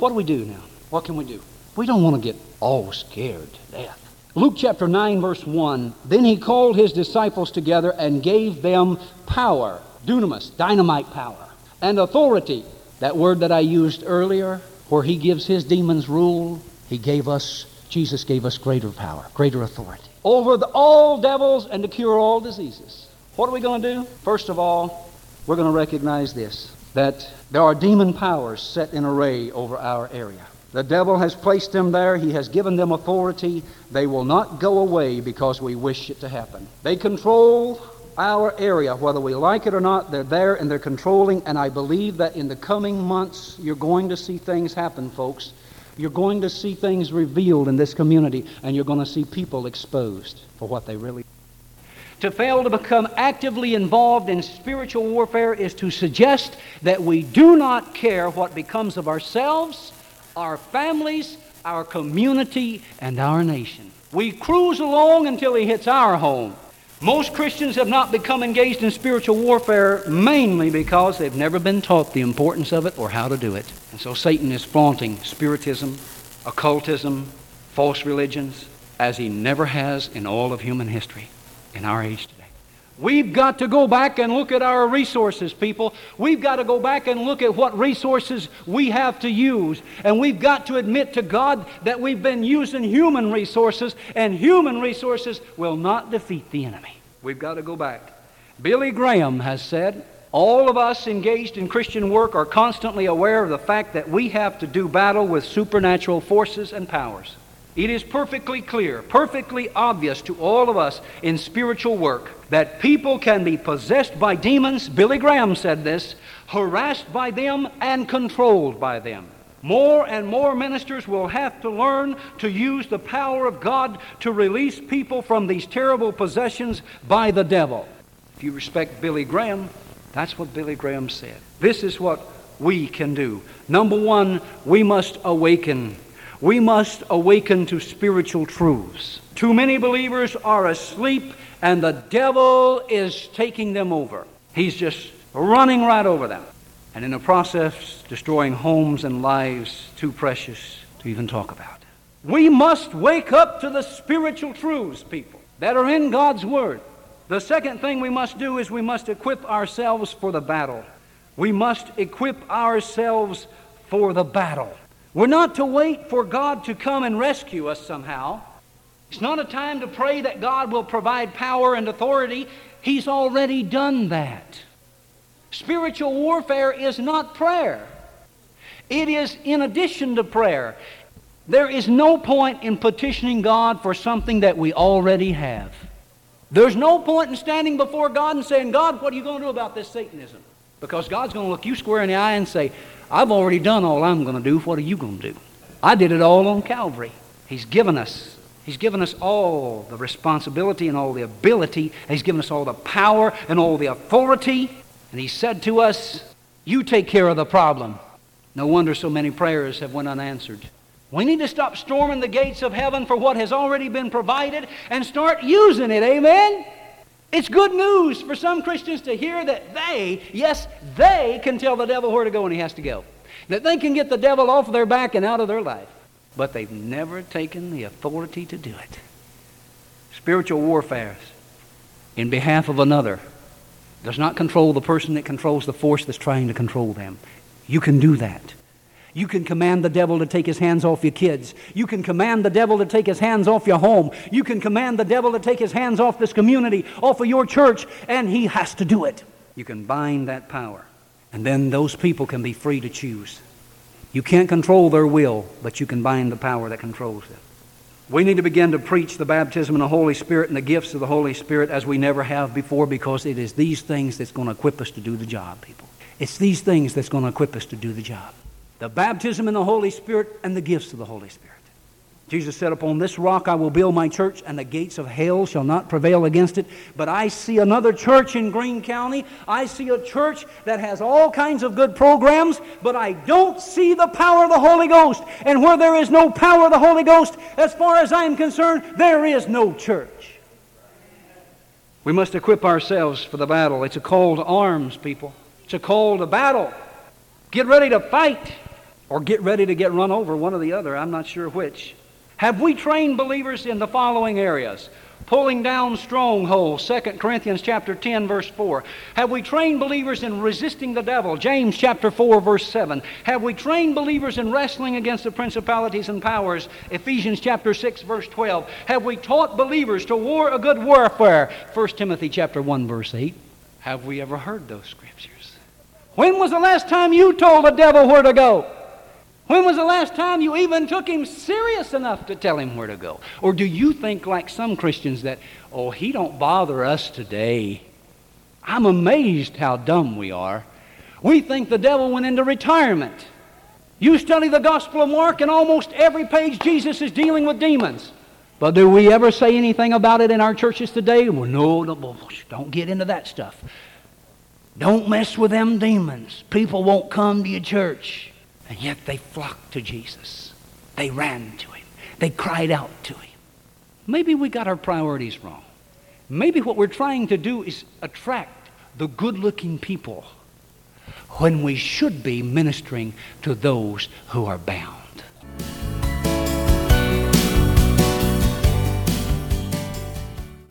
what do we do now? What can we do? We don't want to get all scared to death. Luke chapter 9, verse 1 Then he called his disciples together and gave them power, dunamis, dynamite power, and authority. That word that I used earlier, where he gives his demons rule, he gave us, Jesus gave us greater power, greater authority over the, all devils and to cure all diseases. What are we going to do? First of all, we're going to recognize this that there are demon powers set in array over our area. The devil has placed them there. He has given them authority. They will not go away because we wish it to happen. They control our area, whether we like it or not. They're there and they're controlling. And I believe that in the coming months, you're going to see things happen, folks. You're going to see things revealed in this community, and you're going to see people exposed for what they really to fail to become actively involved in spiritual warfare is to suggest that we do not care what becomes of ourselves, our families, our community, and our nation. We cruise along until he hits our home. Most Christians have not become engaged in spiritual warfare mainly because they've never been taught the importance of it or how to do it. And so Satan is flaunting spiritism, occultism, false religions, as he never has in all of human history in our age today. We've got to go back and look at our resources, people. We've got to go back and look at what resources we have to use. And we've got to admit to God that we've been using human resources, and human resources will not defeat the enemy. We've got to go back. Billy Graham has said, all of us engaged in Christian work are constantly aware of the fact that we have to do battle with supernatural forces and powers. It is perfectly clear, perfectly obvious to all of us in spiritual work that people can be possessed by demons, Billy Graham said this, harassed by them and controlled by them. More and more ministers will have to learn to use the power of God to release people from these terrible possessions by the devil. If you respect Billy Graham, that's what Billy Graham said. This is what we can do. Number one, we must awaken we must awaken to spiritual truths. Too many believers are asleep and the devil is taking them over. He's just running right over them. And in the process, destroying homes and lives too precious to even talk about. We must wake up to the spiritual truths, people, that are in God's Word. The second thing we must do is we must equip ourselves for the battle. We must equip ourselves for the battle. We're not to wait for God to come and rescue us somehow. It's not a time to pray that God will provide power and authority. He's already done that. Spiritual warfare is not prayer, it is in addition to prayer. There is no point in petitioning God for something that we already have. There's no point in standing before God and saying, God, what are you going to do about this Satanism? Because God's going to look you square in the eye and say, I've already done all I'm going to do. What are you going to do? I did it all on Calvary. He's given us. He's given us all the responsibility and all the ability. He's given us all the power and all the authority. And he said to us, you take care of the problem. No wonder so many prayers have went unanswered. We need to stop storming the gates of heaven for what has already been provided and start using it. Amen? It's good news for some Christians to hear that they, yes, they can tell the devil where to go when he has to go. That they can get the devil off their back and out of their life. But they've never taken the authority to do it. Spiritual warfare in behalf of another does not control the person that controls the force that's trying to control them. You can do that. You can command the devil to take his hands off your kids. You can command the devil to take his hands off your home. You can command the devil to take his hands off this community, off of your church, and he has to do it. You can bind that power. And then those people can be free to choose. You can't control their will, but you can bind the power that controls them. We need to begin to preach the baptism in the Holy Spirit and the gifts of the Holy Spirit as we never have before because it is these things that's going to equip us to do the job, people. It's these things that's going to equip us to do the job the baptism in the Holy Spirit, and the gifts of the Holy Spirit. Jesus said, Upon this rock I will build my church, and the gates of hell shall not prevail against it. But I see another church in Greene County. I see a church that has all kinds of good programs, but I don't see the power of the Holy Ghost. And where there is no power of the Holy Ghost, as far as I'm concerned, there is no church. We must equip ourselves for the battle. It's a call to arms, people. It's a call to battle. Get ready to fight. Or get ready to get run over, one or the other. I'm not sure which. Have we trained believers in the following areas? Pulling down strongholds, 2 Corinthians chapter 10 verse 4. Have we trained believers in resisting the devil? James chapter 4 verse 7. Have we trained believers in wrestling against the principalities and powers? Ephesians chapter 6 verse 12. Have we taught believers to war a good warfare? 1 Timothy chapter 1 verse 8. Have we ever heard those scriptures? When was the last time you told the devil where to go? When was the last time you even took him serious enough to tell him where to go? Or do you think like some Christians that, oh, he don't bother us today? I'm amazed how dumb we are. We think the devil went into retirement. You study the Gospel of Mark, and almost every page Jesus is dealing with demons. But do we ever say anything about it in our churches today? Well, no, no don't get into that stuff. Don't mess with them demons. People won't come to your church. And yet they flocked to Jesus. They ran to him. They cried out to him. Maybe we got our priorities wrong. Maybe what we're trying to do is attract the good looking people when we should be ministering to those who are bound.